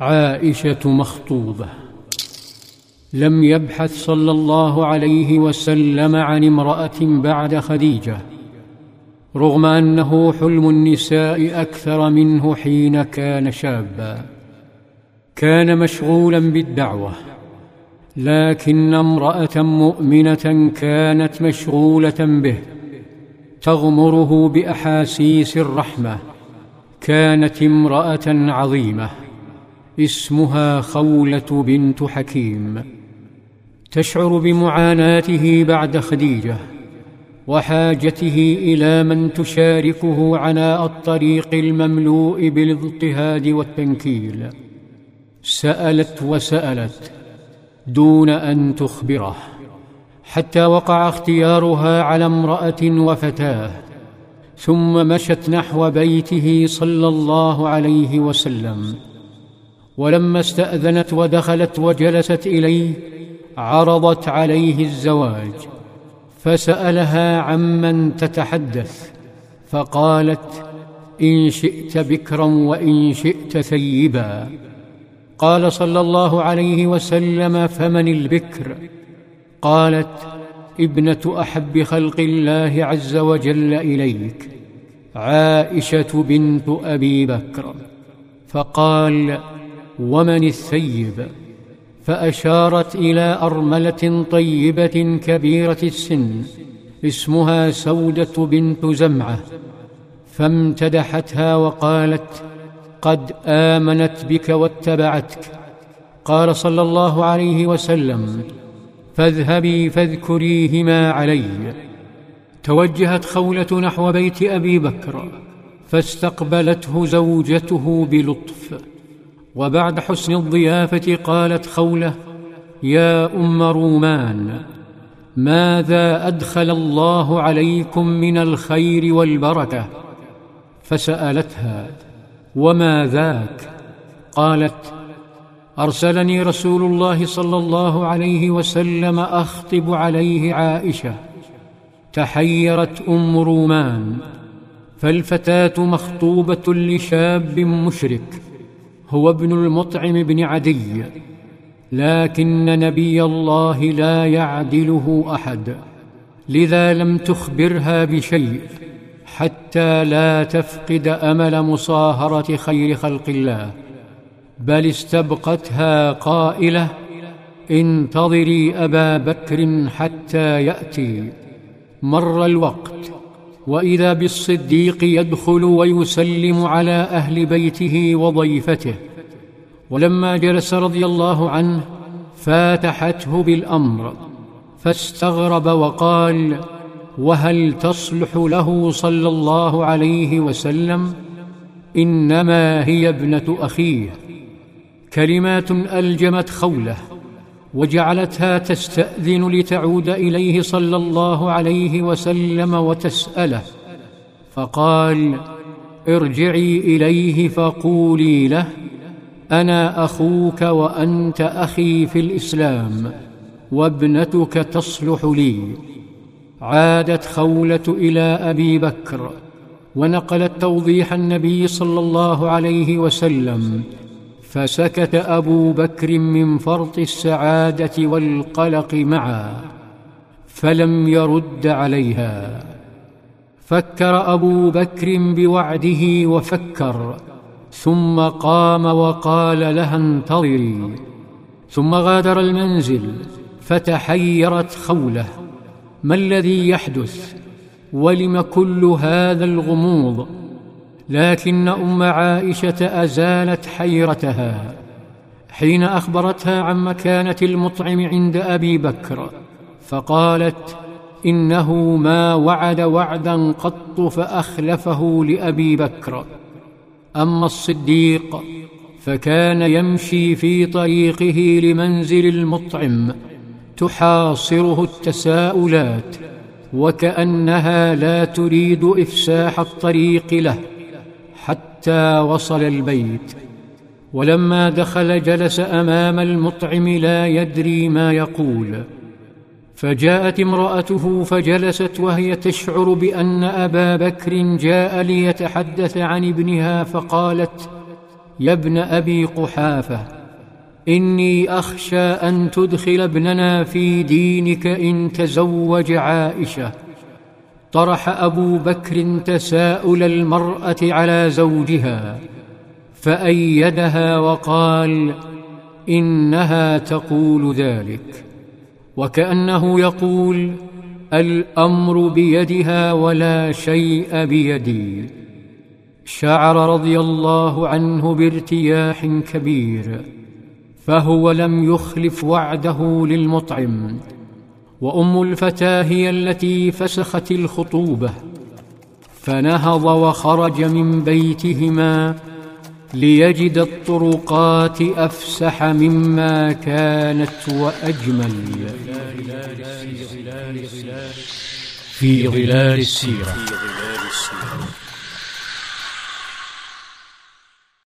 عائشة مخطوبة. لم يبحث صلى الله عليه وسلم عن امرأة بعد خديجة رغم أنه حلم النساء أكثر منه حين كان شابا. كان مشغولا بالدعوة لكن امرأة مؤمنة كانت مشغولة به تغمره بأحاسيس الرحمة. كانت امرأة عظيمة. اسمها خولة بنت حكيم. تشعر بمعاناته بعد خديجة وحاجته إلى من تشاركه عناء الطريق المملوء بالاضطهاد والتنكيل. سألت وسألت دون أن تخبره حتى وقع اختيارها على امرأة وفتاة ثم مشت نحو بيته صلى الله عليه وسلم. ولما استأذنت ودخلت وجلست إليه عرضت عليه الزواج فسألها عمن تتحدث فقالت إن شئت بكرا وإن شئت ثيبا. قال صلى الله عليه وسلم فمن البكر؟ قالت ابنة أحب خلق الله عز وجل إليك عائشة بنت أبي بكر. فقال ومن الثيب. فأشارت إلى أرملة طيبة كبيرة السن اسمها سودة بنت زمعة. فامتدحتها وقالت قد آمنت بك واتبعتك. قال صلى الله عليه وسلم فاذهبي فاذكريهما علي. توجهت خولة نحو بيت أبي بكر فاستقبلته زوجته بلطف. وبعد حسن الضيافة قالت خوله يا أم رومان ماذا أدخل الله عليكم من الخير والبركة؟ فسألتها وما ذاك؟ قالت أرسلني رسول الله صلى الله عليه وسلم أخطب عليه عائشة تحيرت أم رومان فالفتاة مخطوبة لشاب مشرك. هو ابن المطعم بن عدي لكن نبي الله لا يعدله أحد لذا لم تخبرها بشيء حتى لا تفقد أمل مصاهرة خير خلق الله بل استبقتها قائلة انتظري أبا بكر حتى يأتي مر الوقت. وإذا بالصديق يدخل ويسلم على أهل بيته وضيفته. ولما جلس رضي الله عنه فاتحته بالأمر فاستغرب وقال وهل تصلح له صلى الله عليه وسلم؟ إنما هي ابنة أخيه. كلمات ألجمت خوله. وجعلتها تستأذن لتعود إليه صلى الله عليه وسلم وتسأله فقال ارجعي إليه فقولي له أنا أخوك وأنت أخي في الإسلام وابنتك تصلح لي. عادت خولة إلى أبي بكر ونقلت توضيح النبي صلى الله عليه وسلم فسكت أبو بكر من فرط السعادة والقلق معا فلم يرد عليها. فكر أبو بكر بوعده وفكر ثم قام وقال لها انتظري ثم غادر المنزل فتحيرت خوله. ما الذي يحدث؟ ولم كل هذا الغموض؟ لكن أم عائشة أزالت حيرتها حين أخبرتها عن مكانة المطعم عند أبي بكر فقالت إنه ما وعد وعدا قط فأخلفه لأبي بكر. أما الصديق فكان يمشي في طريقه لمنزل المطعم تحاصره التساؤلات وكأنها لا تريد إفساح الطريق له. حتى وصل البيت. ولما دخل جلس أمام المطعم لا يدري ما يقول. فجاءت امرأته فجلست وهي تشعر بأن أبا بكر جاء ليتحدث عن ابنها فقالت يا ابن أبي قحافة إني أخشى أن تدخل ابننا في دينك إن تزوج عائشة. طرح أبو بكر تساؤل المرأة على زوجها فأيدها وقال إنها تقول ذلك. وكأنه يقول الأمر بيدها ولا شيء بيدي. شعر رضي الله عنه بارتياح كبير فهو لم يخلف وعده للمطعم. وأم الفتاه هي التي فسخت الخطوبة فنهض وخرج من بيتهما ليجد الطرقات أفسح مما كانت وأجمل. في ظلال السيرة.